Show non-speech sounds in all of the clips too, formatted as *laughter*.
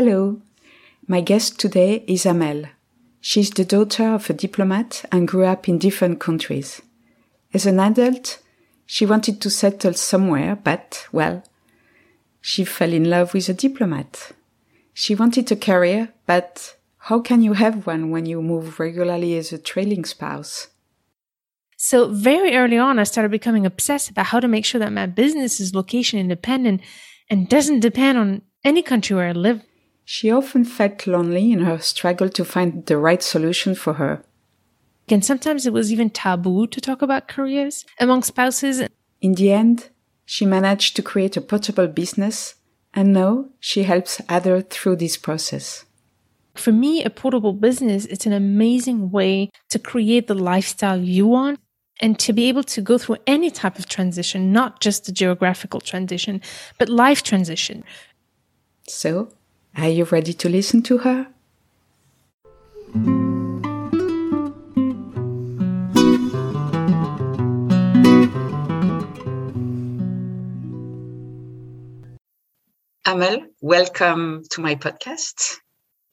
Hello. My guest today is Amel. She's the daughter of a diplomat and grew up in different countries. As an adult, she wanted to settle somewhere, but, well, she fell in love with a diplomat. She wanted a career, but how can you have one when you move regularly as a trailing spouse? So very early on, I started becoming obsessed about how to make sure that my business is location independent and doesn't depend on any country where I live. She often felt lonely in her struggle to find the right solution for her. And sometimes it was even taboo to talk about careers among spouses. In the end, she managed to create a portable business, and now she helps others through this process. For me, a portable business, it's an amazing way to create the lifestyle you want and to be able to go through any type of transition, not just the geographical transition, but life transition. So, are you ready to listen to her? Amel, welcome to my podcast.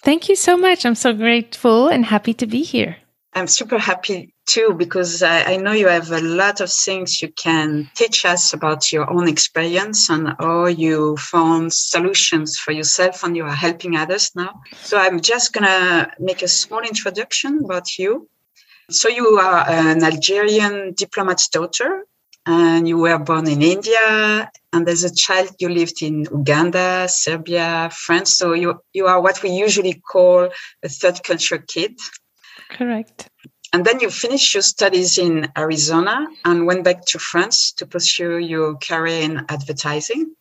Thank you so much. I'm so grateful and happy to be here. I'm super happy too because I, I, know you have a lot of things you can teach us about your own experience and how you found solutions for yourself and you are helping others now. So I'm just gonna make a small introduction about you. So you are an Algerian diplomat's daughter and you were born in India and as a child you lived in Uganda, Serbia, France. So you you are what we usually call a third culture kid. Correct. And then you finished your studies in Arizona and went back to France to pursue your career in advertising.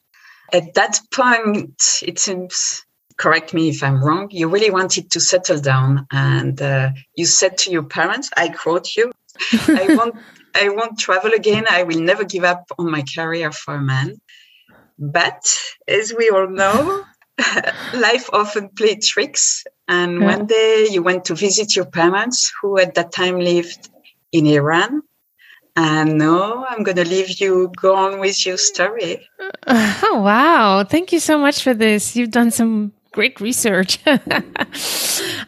At that point, it seems, correct me if I'm wrong, you really wanted to settle down. And uh, you said to your parents, I quote you, I *laughs* won't, I won't travel again. I will never give up on my career for a man. But as we all know, *laughs* life often played tricks. And yeah. one day you went to visit your parents, who at that time lived in Iran. And no, I'm going to leave you go on with your story. Oh, *laughs* wow. Thank you so much for this. You've done some great research. *laughs*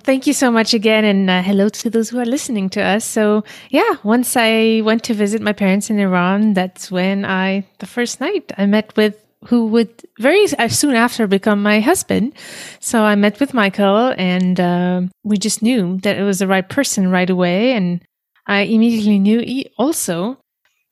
Thank you so much again. And uh, hello to those who are listening to us. So, yeah, once I went to visit my parents in Iran, that's when I, the first night, I met with who would very soon after become my husband. So I met with Michael and uh, we just knew that it was the right person right away. And I immediately knew he also,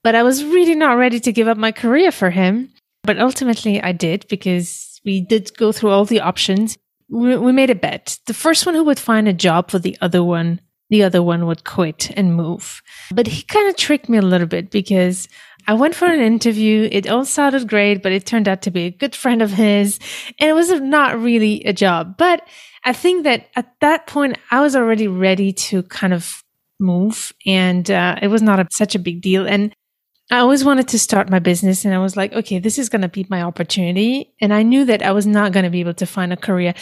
but I was really not ready to give up my career for him. But ultimately I did because we did go through all the options. We, we made a bet. The first one who would find a job for the other one, the other one would quit and move. But he kind of tricked me a little bit because I went for an interview. It all sounded great, but it turned out to be a good friend of his. And it was not really a job. But I think that at that point, I was already ready to kind of move and uh, it was not a, such a big deal. And I always wanted to start my business and I was like, okay, this is going to be my opportunity. And I knew that I was not going to be able to find a career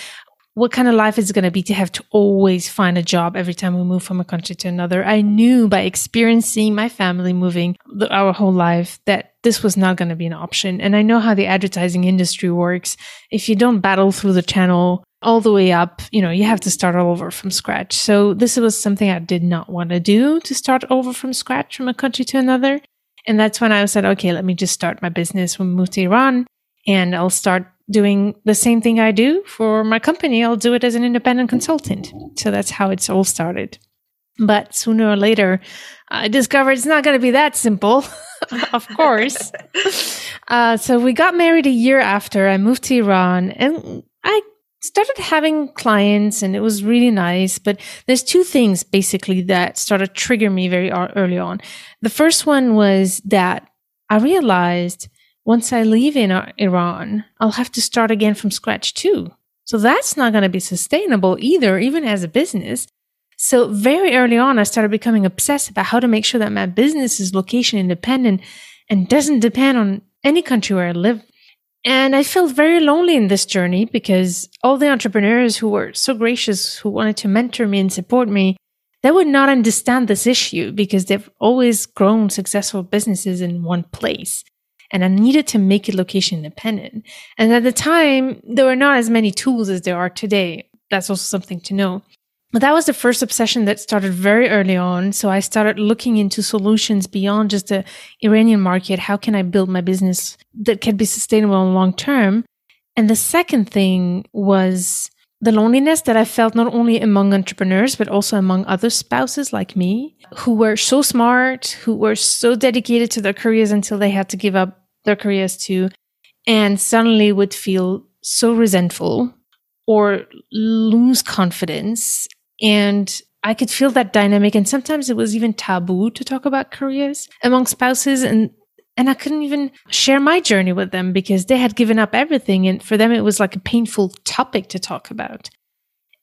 what kind of life is it going to be to have to always find a job every time we move from a country to another. I knew by experiencing my family moving the, our whole life that this was not going to be an option. And I know how the advertising industry works. If you don't battle through the channel all the way up, you know, you have to start all over from scratch. So this was something I did not want to do to start over from scratch from a country to another. And that's when I said, okay, let me just start my business when we move to Iran and I'll start doing the same thing I do for my company. I'll do it as an independent consultant. So that's how it's all started. But sooner or later, I discovered it's not going to be that simple, *laughs* of course. *laughs* uh, so we got married a year after I moved to Iran and I started having clients and it was really nice. But there's two things basically that started trigger me very early on. The first one was that I realized once I leave in uh, Iran, I'll have to start again from scratch too. So that's not going to be sustainable either, even as a business. So very early on, I started becoming obsessed about how to make sure that my business is location independent and doesn't depend on any country where I live. And I felt very lonely in this journey because all the entrepreneurs who were so gracious, who wanted to mentor me and support me, they would not understand this issue because they've always grown successful businesses in one place. And I needed to make it location independent. And at the time, there were not as many tools as there are today. That's also something to know. But that was the first obsession that started very early on. So I started looking into solutions beyond just the Iranian market. How can I build my business that can be sustainable in the long term? And the second thing was the loneliness that I felt not only among entrepreneurs, but also among other spouses like me who were so smart, who were so dedicated to their careers until they had to give up their careers too, and suddenly would feel so resentful or lose confidence and I could feel that dynamic. And sometimes it was even taboo to talk about careers among spouses. And, and I couldn't even share my journey with them because they had given up everything. And for them, it was like a painful topic to talk about.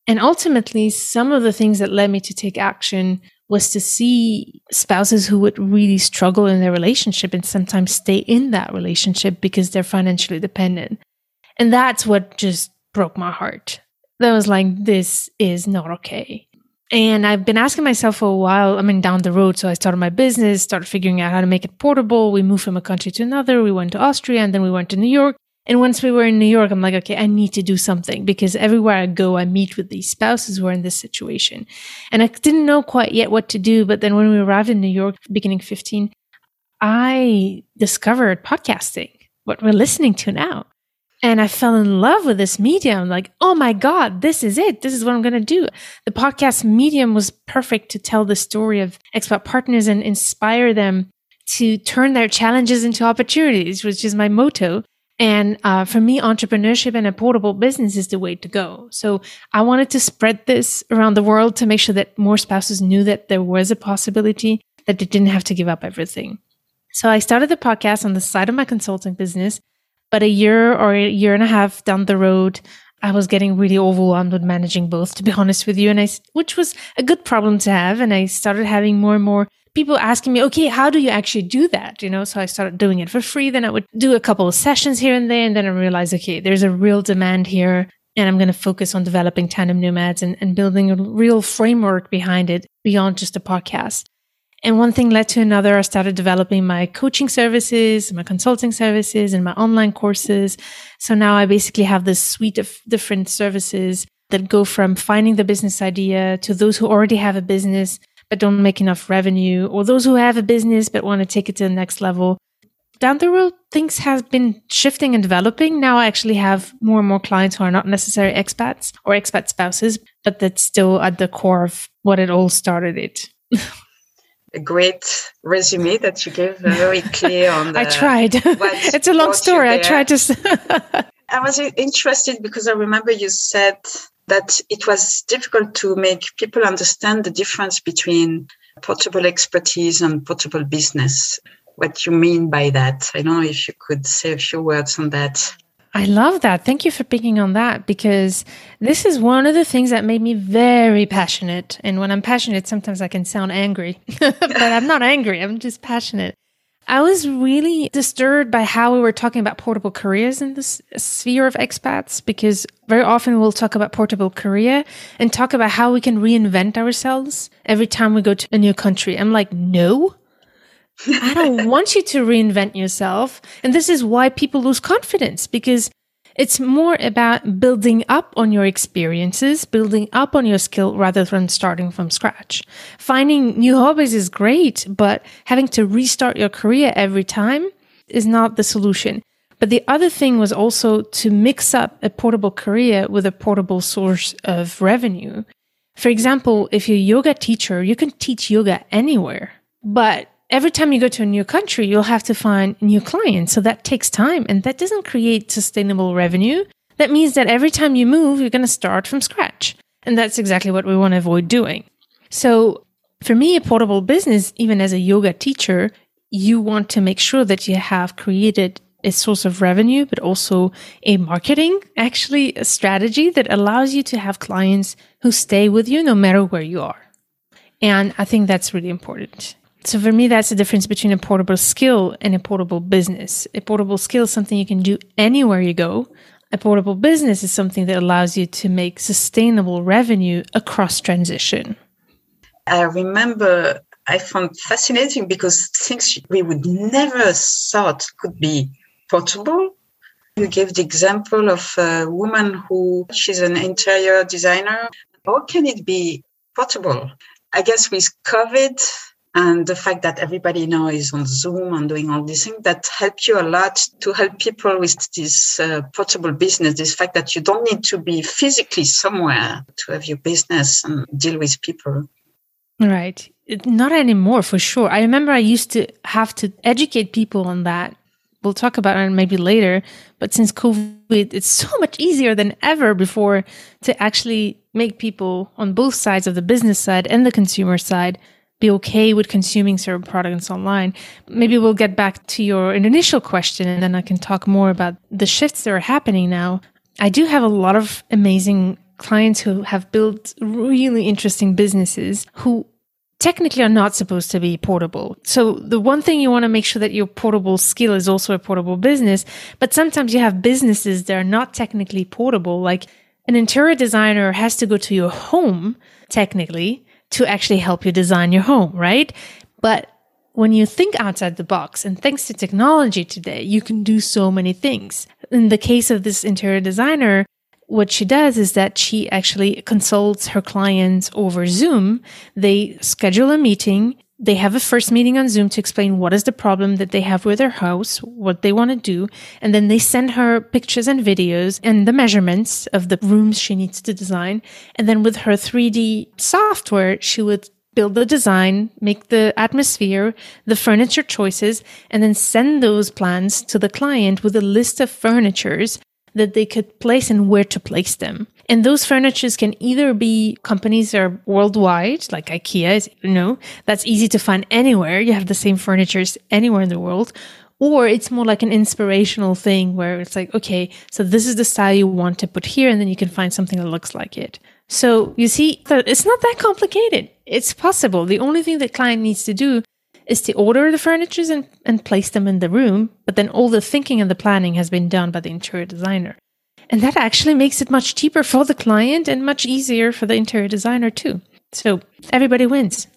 And ultimately, some of the things that led me to take action was to see spouses who would really struggle in their relationship and sometimes stay in that relationship because they're financially dependent. And that's what just broke my heart that was like, this is not okay. And I've been asking myself for a while, I mean, down the road. So I started my business, started figuring out how to make it portable. We moved from a country to another. We went to Austria and then we went to New York. And once we were in New York, I'm like, okay, I need to do something because everywhere I go, I meet with these spouses who are in this situation. And I didn't know quite yet what to do. But then when we arrived in New York, beginning 15, I discovered podcasting, what we're listening to now. And I fell in love with this medium. Like, oh my God, this is it. This is what I'm going to do. The podcast medium was perfect to tell the story of expat partners and inspire them to turn their challenges into opportunities, which is my motto. And uh, for me, entrepreneurship and a portable business is the way to go. So I wanted to spread this around the world to make sure that more spouses knew that there was a possibility that they didn't have to give up everything. So I started the podcast on the side of my consulting business but a year or a year and a half down the road, I was getting really overwhelmed with managing both, to be honest with you. And I, which was a good problem to have. And I started having more and more people asking me, okay, how do you actually do that? You know, so I started doing it for free. Then I would do a couple of sessions here and there. And then I realized, okay, there's a real demand here. And I'm going to focus on developing tandem nomads and, and building a real framework behind it beyond just a podcast. And one thing led to another. I started developing my coaching services, my consulting services, and my online courses. So now I basically have this suite of different services that go from finding the business idea to those who already have a business but don't make enough revenue, or those who have a business but want to take it to the next level. Down the road, things have been shifting and developing. Now I actually have more and more clients who are not necessarily expats or expat spouses, but that's still at the core of what it all started it. *laughs* a great resume that you gave very clear on *laughs* the, I tried. *laughs* it's a long story. I tried to. I was interested because I remember you said that it was difficult to make people understand the difference between portable expertise and portable business. What you mean by that? I don't know if you could say a few words on that. I love that. Thank you for picking on that because this is one of the things that made me very passionate. And when I'm passionate, sometimes I can sound angry, *laughs* but I'm not angry. I'm just passionate. I was really disturbed by how we were talking about portable careers in this sphere of expats because very often we'll talk about portable career and talk about how we can reinvent ourselves every time we go to a new country. I'm like, no, I don't *laughs* want you to reinvent yourself. And this is why people lose confidence because it's more about building up on your experiences, building up on your skill rather than starting from scratch. Finding new hobbies is great, but having to restart your career every time is not the solution. But the other thing was also to mix up a portable career with a portable source of revenue. For example, if you're a yoga teacher, you can teach yoga anywhere, but every time you go to a new country, you'll have to find new clients. So that takes time and that doesn't create sustainable revenue. That means that every time you move, you're going to start from scratch. And that's exactly what we want to avoid doing. So for me, a portable business, even as a yoga teacher, you want to make sure that you have created a source of revenue, but also a marketing, actually a strategy that allows you to have clients who stay with you no matter where you are. And I think that's really important. So for me, that's the difference between a portable skill and a portable business. A portable skill is something you can do anywhere you go. A portable business is something that allows you to make sustainable revenue across transition. I remember I found fascinating because things we would never thought could be portable. You gave the example of a woman who she's an interior designer. How can it be portable? I guess with COVID and the fact that everybody now is on Zoom and doing all these things, that help you a lot to help people with this uh, portable business. This fact that you don't need to be physically somewhere to have your business and deal with people. Right. Not anymore, for sure. I remember I used to have to educate people on that. We'll talk about it maybe later. But since COVID, it's so much easier than ever before to actually make people on both sides of the business side and the consumer side be okay with consuming certain products online. Maybe we'll get back to your initial question and then I can talk more about the shifts that are happening now. I do have a lot of amazing clients who have built really interesting businesses who technically are not supposed to be portable. So the one thing you want to make sure that your portable skill is also a portable business, but sometimes you have businesses that are not technically portable. Like an interior designer has to go to your home technically to actually help you design your home, right? But when you think outside the box and thanks to technology today, you can do so many things. In the case of this interior designer, what she does is that she actually consults her clients over Zoom. They schedule a meeting. They have a first meeting on Zoom to explain what is the problem that they have with their house, what they want to do. And then they send her pictures and videos and the measurements of the rooms she needs to design. And then with her 3D software, she would build the design, make the atmosphere, the furniture choices, and then send those plans to the client with a list of furnitures that they could place and where to place them. And those furnitures can either be companies that are worldwide, like IKEA, you know, that's easy to find anywhere. You have the same furnitures anywhere in the world. Or it's more like an inspirational thing where it's like, okay, so this is the style you want to put here, and then you can find something that looks like it. So you see, it's not that complicated. It's possible. The only thing the client needs to do is to order the furnitures and, and place them in the room, but then all the thinking and the planning has been done by the interior designer. And that actually makes it much cheaper for the client and much easier for the interior designer too. So everybody wins.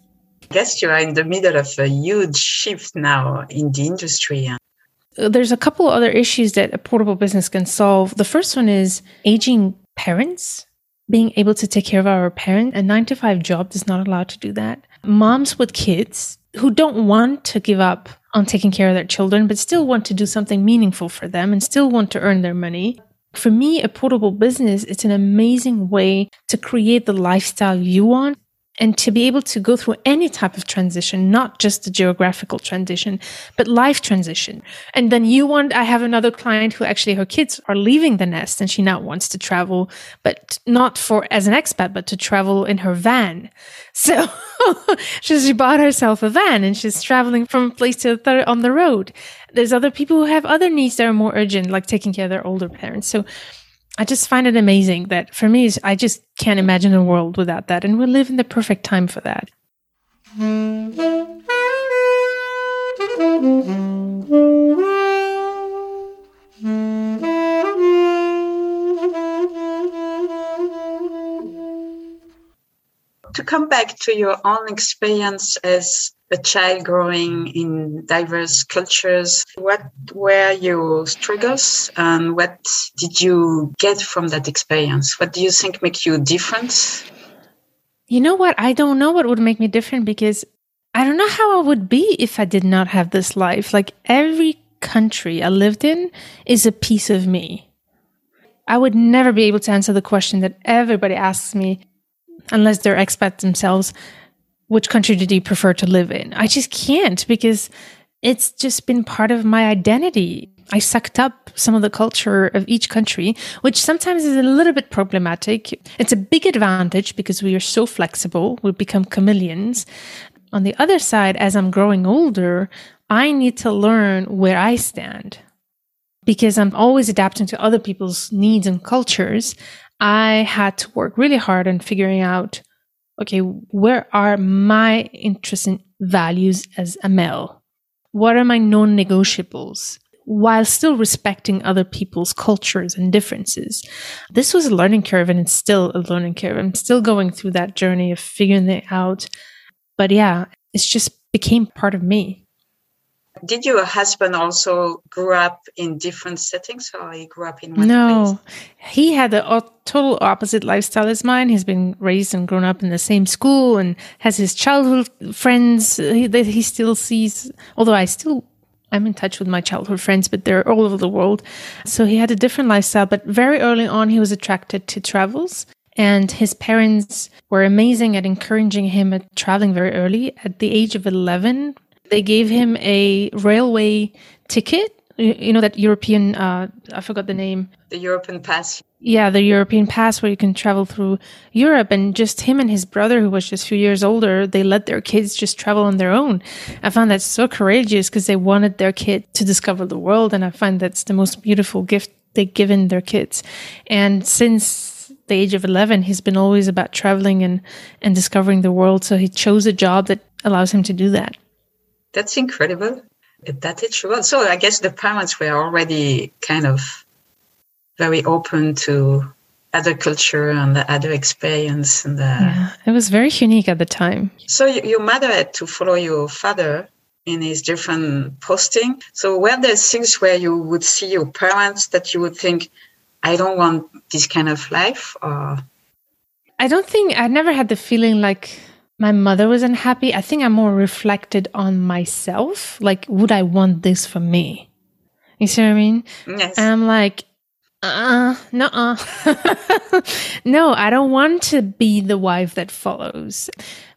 I guess you are in the middle of a huge shift now in the industry. Uh, there's a couple other issues that a portable business can solve. The first one is aging parents, being able to take care of our parents. A nine to five job is not allowed to do that. Moms with kids who don't want to give up on taking care of their children, but still want to do something meaningful for them and still want to earn their money. For me, a portable business, it's an amazing way to create the lifestyle you want and to be able to go through any type of transition, not just the geographical transition, but life transition. And then you want, I have another client who actually her kids are leaving the nest and she now wants to travel, but not for as an expat, but to travel in her van. *laughs* So she bought herself a van and she's traveling from place to other on the road. There's other people who have other needs that are more urgent, like taking care of their older parents. So I just find it amazing that for me, I just can't imagine a world without that. And we live in the perfect time for that. To come back to your own experience as a child growing in diverse cultures. What were your struggles and what did you get from that experience? What do you think make you different? You know what? I don't know what would make me different because I don't know how I would be if I did not have this life. Like every country I lived in is a piece of me. I would never be able to answer the question that everybody asks me unless they're expats themselves which country did you prefer to live in? I just can't because it's just been part of my identity. I sucked up some of the culture of each country, which sometimes is a little bit problematic. It's a big advantage because we are so flexible, we become chameleons. On the other side, as I'm growing older, I need to learn where I stand because I'm always adapting to other people's needs and cultures. I had to work really hard on figuring out okay, where are my interests and values as Amel? What are my non negotiables? While still respecting other people's cultures and differences. This was a learning curve and it's still a learning curve. I'm still going through that journey of figuring it out. But yeah, it's just became part of me. Did your husband also grew up in different settings or he grew up in one no, place? he had a total opposite lifestyle as mine. He's been raised and grown up in the same school and has his childhood friends that he still sees. Although I still, I'm in touch with my childhood friends, but they're all over the world. So he had a different lifestyle. But very early on, he was attracted to travels. And his parents were amazing at encouraging him at traveling very early. At the age of 11, they gave him a railway ticket. You you know, that European, uh, I forgot the name. The European pass. Yeah, the European pass where you can travel through Europe. And just him and his brother, who was just a few years older, they let their kids just travel on their own. I found that so courageous because they wanted their kid to discover the world. And I find that's the most beautiful gift they've given their kids. And since the age of 11, he's been always about traveling and, and discovering the world. So he chose a job that allows him to do that. That's incredible. At that age, well, so I guess the parents were already kind of very open to other culture and the other experience. And the, Yeah, it was very unique at the time. so y- your mother had to follow your father in his different posting. So were there things where you would see your parents that you would think, I don't want this kind of life, or I don't think I never had the feeling like my mother was unhappy. I think I more reflected on myself. Like, would I want this for me? You see what I mean? yes, And I'm like, uh, no, uh, no, I don't want to be the wife that follows.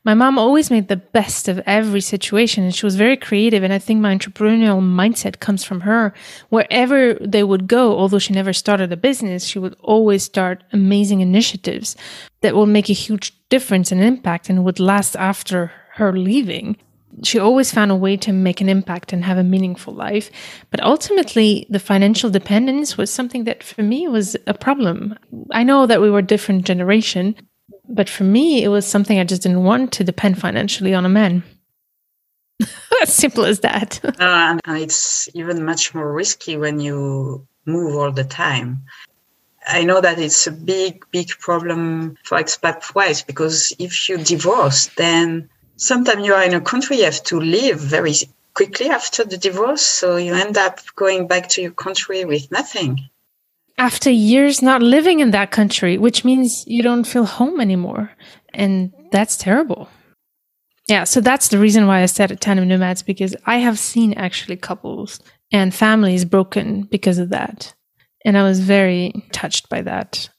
My mom always made the best of every situation and she was very creative. And I think my entrepreneurial mindset comes from her. Wherever they would go, although she never started a business, she would always start amazing initiatives that will make a huge difference and impact and would last after her leaving she always found a way to make an impact and have a meaningful life. But ultimately, the financial dependence was something that for me was a problem. I know that we were different generation, but for me, it was something I just didn't want to depend financially on a man. *laughs* as simple as that. Uh, it's even much more risky when you move all the time. I know that it's a big, big problem for expat wives because if you divorce, then sometimes you are in a country, you have to leave very quickly after the divorce. So you end up going back to your country with nothing. After years not living in that country, which means you don't feel home anymore. And that's terrible. Yeah, so that's the reason why I started Tandem Nomads because I have seen actually couples and families broken because of that. And I was very touched by that.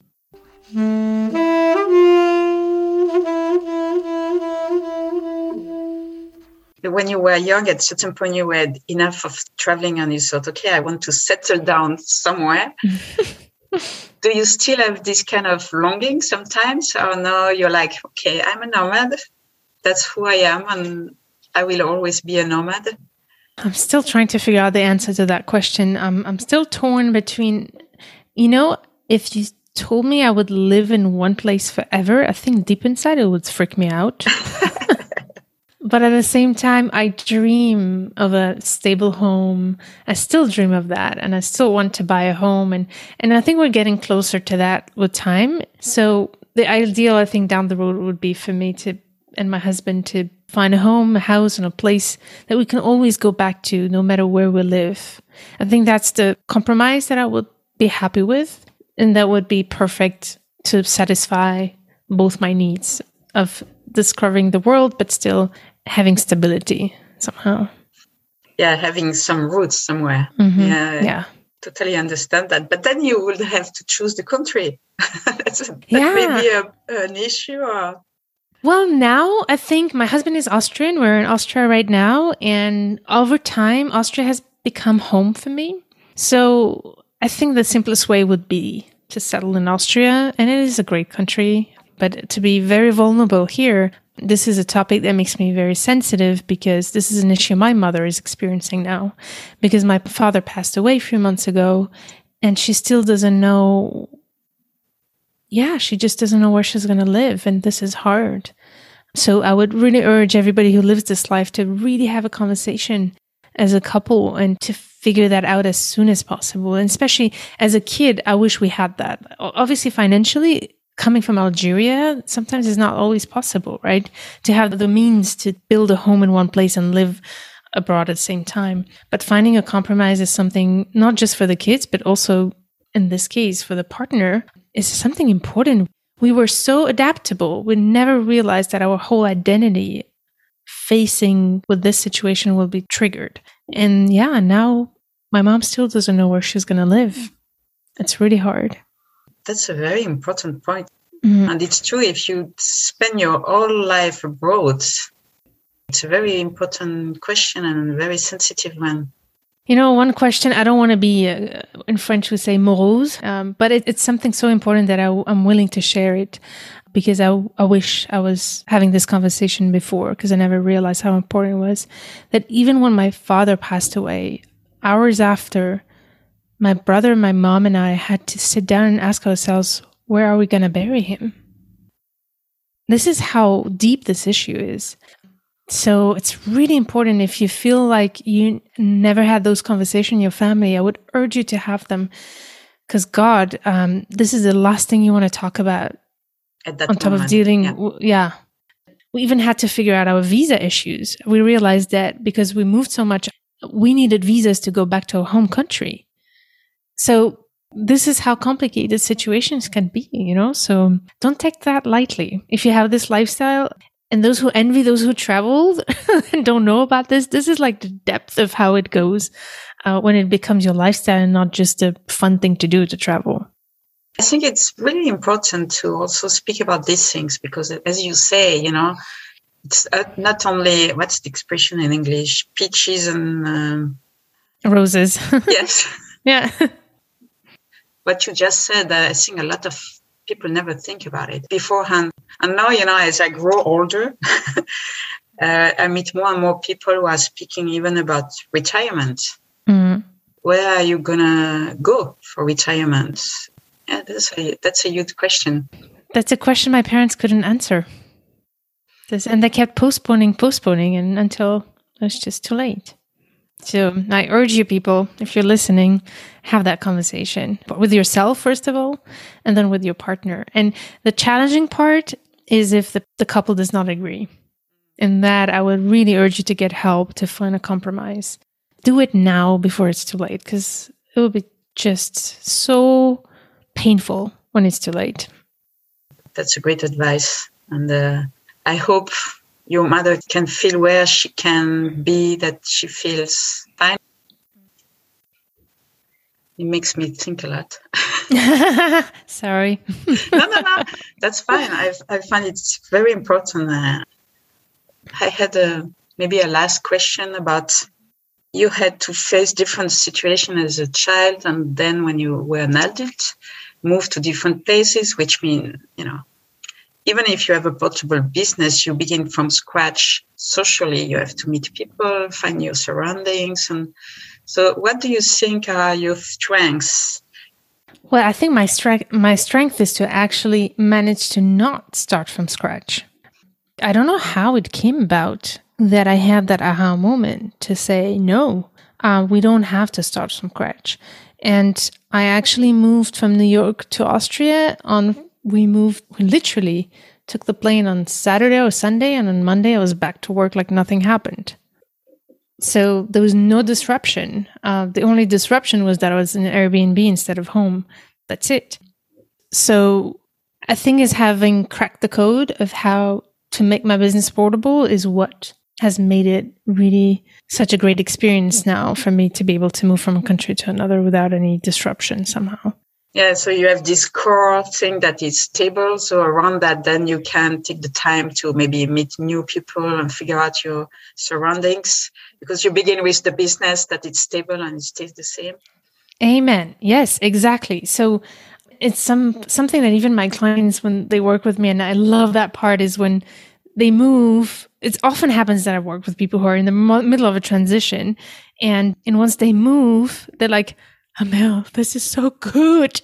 When you were young, at a certain point, you had enough of traveling and you thought, okay, I want to settle down somewhere. *laughs* Do you still have this kind of longing sometimes? Or no, you're like, okay, I'm a nomad. That's who I am. And I will always be a nomad. I'm still trying to figure out the answer to that question. I'm I'm still torn between, you know, if you told me I would live in one place forever, I think deep inside it would freak me out. *laughs* but at the same time, I dream of a stable home. I still dream of that, and I still want to buy a home, and and I think we're getting closer to that with time. So the ideal, I think, down the road would be for me to and my husband to find a home, a house, and a place that we can always go back to no matter where we live. I think that's the compromise that I would be happy with. And that would be perfect to satisfy both my needs of discovering the world, but still having stability somehow. Yeah, having some roots somewhere. Mhm. Yeah, Yeah. totally understand that. But then you would have to choose the country. *laughs* That's that Yeah. may be a, an issue. Or Well, now I think my husband is Austrian. We're in Austria right now. And over time, Austria has become home for me. So I think the simplest way would be to settle in Austria. And it is a great country. But to be very vulnerable here, this is a topic that makes me very sensitive because this is an issue my mother is experiencing now. Because my father passed away a few months ago and she still doesn't know yeah, she just doesn't know where she's going to live. And this is hard. So I would really urge everybody who lives this life to really have a conversation as a couple and to figure that out as soon as possible. And especially as a kid, I wish we had that. Obviously, financially, coming from Algeria, sometimes it's not always possible, right? To have the means to build a home in one place and live abroad at the same time. But finding a compromise is something not just for the kids, but also in this case for the partner is something important. We were so adaptable. We never realized that our whole identity facing with this situation will be triggered. And yeah, now my mom still doesn't know where she's going to live. It's really hard. That's a very important point. Mm-hmm. And it's true if you spend your whole life abroad, it's a very important question and a very sensitive one. You know, one question, I don't want to be, uh, in French, we say morose, um, but it, it's something so important that I, am willing to share it because I, I wish I was having this conversation before because I never realized how important it was. That even when my father passed away, hours after, my brother, my mom, and I had to sit down and ask ourselves, where are we going to bury him? This is how deep this issue is. So it's really important if you feel like you never had those conversations in your family, I would urge you to have them. Because God, um, this is the last thing you want to talk about on top moment. of dealing. Yeah. yeah. We even had to figure out our visa issues. We realized that because we moved so much, we needed visas to go back to our home country. So this is how complicated situations can be, you know? So don't take that lightly. If you have this lifestyle, and those who envy those who traveled *laughs* and don't know about this, this is like the depth of how it goes uh, when it becomes your lifestyle and not just a fun thing to do to travel. I think it's really important to also speak about these things because, as you say, you know, it's uh, not only what's the expression in English, peaches and um, roses. *laughs* yes. yeah. What you just said, uh, I think a lot of people never think about it beforehand. And now, you know, as I grow older, *laughs* uh, I meet more and more people who are speaking even about retirement. Mm. Where are you gonna go for retirement? Yeah, that's a that's a huge question. That's a question my parents couldn't answer. This, and they kept postponing, postponing, and until it's just too late. So I urge you, people, if you're listening, have that conversation, but with yourself, first of all, and then with your partner. And the challenging part is if the, the couple does not agree. In that, I would really urge you to get help to find a compromise. Do it now before it's too late, because it will be just so painful when it's too late. That's a great advice. And uh, I hope your mother can feel where she can be, that she feels fine. It makes me think a lot. *laughs* Sorry. no, no, no. That's fine. I, I find it's very important. Uh, I had a, maybe a last question about you had to face different situations as a child and then when you were an adult move to different places which mean you know even if you have a portable business, you begin from scratch socially. You have to meet people, find your surroundings. And so, what do you think are your strengths? Well, I think my strength my strength is to actually manage to not start from scratch. I don't know how it came about that I had that aha moment to say no, uh, we don't have to start from scratch. And I actually moved from New York to Austria on we moved, we literally took the plane on Saturday or Sunday, and on Monday I was back to work like nothing happened. So there was no disruption. Uh, the only disruption was that I was in Airbnb instead of home. That's it. So I think is having cracked the code of how to make my business portable is what has made it really such a great experience now for me to be able to move from a country to another without any disruption somehow. Yeah, so you have this core thing that is stable. So around that, then you can take the time to maybe meet new people and figure out your surroundings because you begin with the business that it's stable and it stays the same. Amen. Yes, exactly. So it's some something that even my clients when they work with me and I love that part is when they move it often happens that I work with people who are in the middle of a transition and and once they move they're like Amel, this is so good.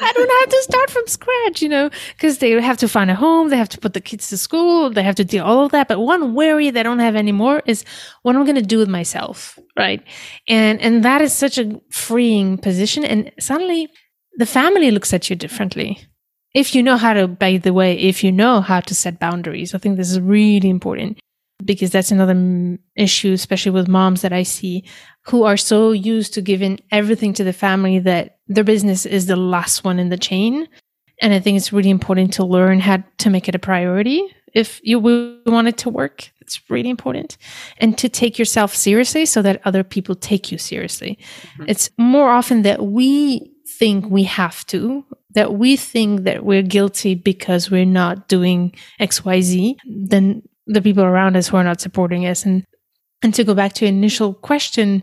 I don't have to start from scratch, you know, because they have to find a home, they have to put the kids to school, they have to do all of that. But one worry they don't have anymore is what I'm I going to do with myself, right? And and that is such a freeing position. And suddenly, the family looks at you differently. If you know how to, by the way, if you know how to set boundaries, I think this is really important because that's another issue, especially with moms that I see who are so used to giving everything to the family that their business is the last one in the chain. And I think it's really important to learn how to make it a priority if you want it to work. It's really important. And to take yourself seriously so that other people take you seriously. Mm-hmm. It's more often that we think we have to, that we think that we're guilty because we're not doing XYZ than the people around us who are not supporting us. And and to go back to initial question,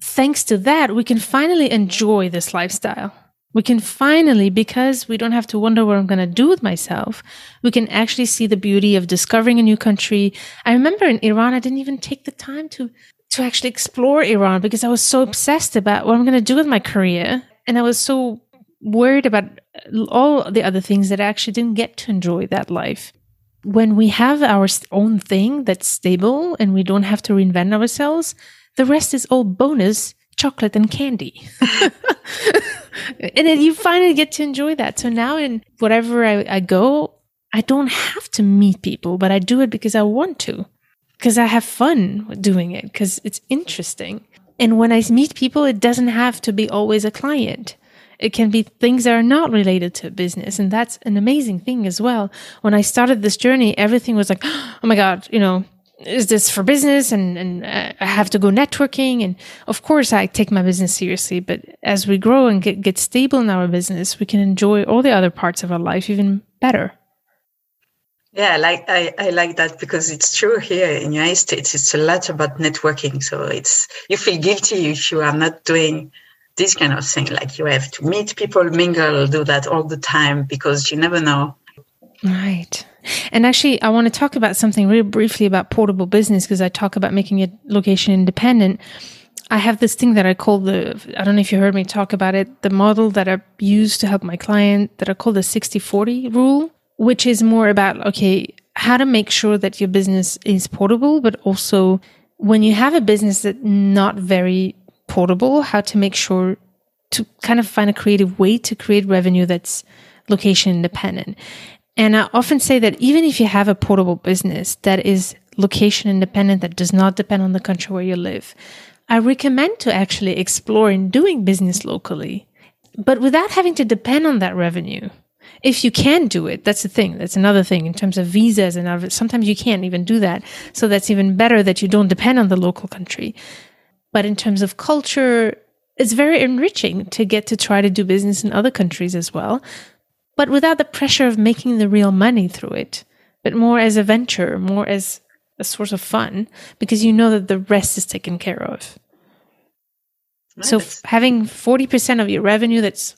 thanks to that, we can finally enjoy this lifestyle we can finally, because we don't have to wonder what I'm going to do with myself, we can actually see the beauty of discovering a new country. I remember in Iran, I didn't even take the time to, to actually explore Iran because I was so obsessed about what I'm going to do with my career. And I was so worried about all the other things that I actually didn't get to enjoy that life. When we have our own thing that's stable and we don't have to reinvent ourselves, the rest is all bonus chocolate and candy. *laughs* and then you finally get to enjoy that. So now in whatever I, I go, I don't have to meet people, but I do it because I want to, because I have fun doing it, because it's interesting. And when I meet people, it doesn't have to be always a client. It can be things that are not related to business. And that's an amazing thing as well. When I started this journey, everything was like, *gasps* oh my God, you know, is this for business and, and uh, I have to go networking. And of course, I take my business seriously. But as we grow and get, get stable in our business, we can enjoy all the other parts of our life even better. Yeah, like I, I like that because it's true here in the United States. It's a lot about networking. So it's you feel guilty if you are not doing this kind of thing. Like you have to meet people, mingle, do that all the time because you never know. Right. And actually, I want to talk about something really briefly about portable business because I talk about making it location independent. I have this thing that I call the, I don't know if you heard me talk about it, the model that I use to help my client that I call the 60 40 rule, which is more about, okay, how to make sure that your business is portable, but also when you have a business that's not very portable, how to make sure to kind of find a creative way to create revenue that's location independent. And I often say that even if you have a portable business that is location independent, that does not depend on the country where you live, I recommend to actually explore in doing business locally, but without having to depend on that revenue. If you can do it, that's the thing. That's another thing in terms of visas and other, sometimes you can't even do that. So that's even better that you don't depend on the local country. But in terms of culture, it's very enriching to get to try to do business in other countries as well but without the pressure of making the real money through it, but more as a venture, more as a source of fun, because you know that the rest is taken care of. Nice. So having 40% of your revenue that's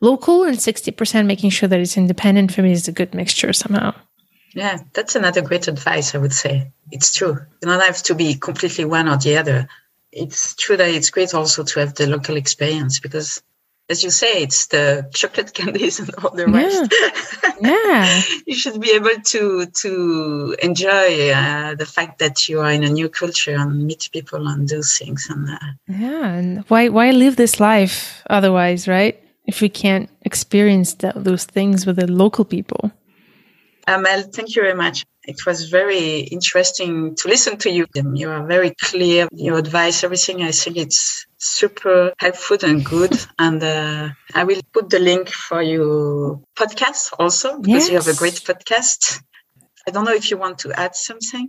local and 60% making sure that it's independent for me is a good mixture somehow. Yeah, that's another great advice, I would say. It's true. You don't have to be completely one or the other. It's true that it's great also to have the local experience because as you say, it's the chocolate *laughs* candies and all the rest. Yeah, *laughs* yeah. you should be able to to enjoy uh, the fact that you are in a new culture and meet people and do things. And uh, yeah, and why why live this life otherwise, right? If we can't experience that, those things with the local people. Amel, thank you very much. It was very interesting to listen to you. You are very clear. Your advice, everything, I think it's super helpful and good. and uh, I will put the link for your podcast also because yes. you have a great podcast. I don't know if you want to add something.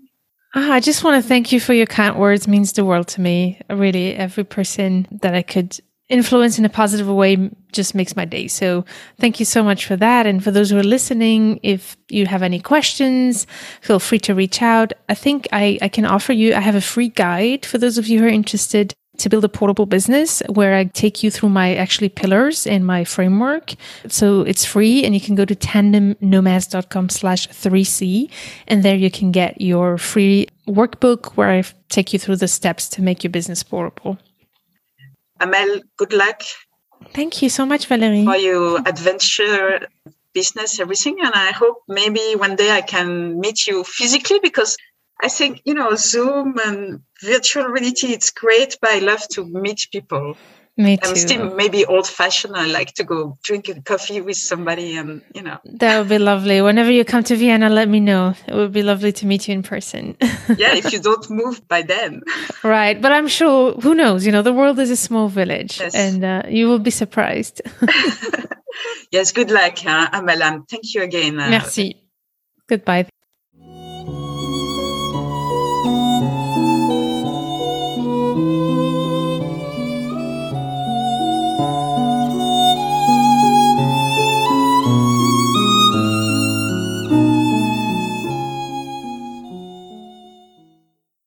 Ah, I just want to thank you for your kind words. It means the world to me. Really, every person that I could influence in a positive way just makes my day. So thank you so much for that. And for those who are listening, if you have any questions, feel free to reach out. I think I, I can offer you, I have a free guide for those of you who are interested to build a portable business where I take you through my actually pillars and my framework. So it's free and you can go to tandemnomads.com slash 3C and there you can get your free workbook where I take you through the steps to make your business portable. Amel, good luck. Thank you so much, Valerie. For your adventure, business, everything. And I hope maybe one day I can meet you physically because I think, you know, Zoom and virtual reality, it's great, but I love to meet people. Me too. I'm still maybe old fashioned. I like to go drink a coffee with somebody and, you know. That would be lovely. Whenever you come to Vienna, let me know. It would be lovely to meet you in person. *laughs* yeah, if you don't move by then. Right. But I'm sure, who knows? You know, the world is a small village yes. and uh, you will be surprised. *laughs* yes, good luck, huh, Amalam. Thank you again. Uh, Merci. Goodbye.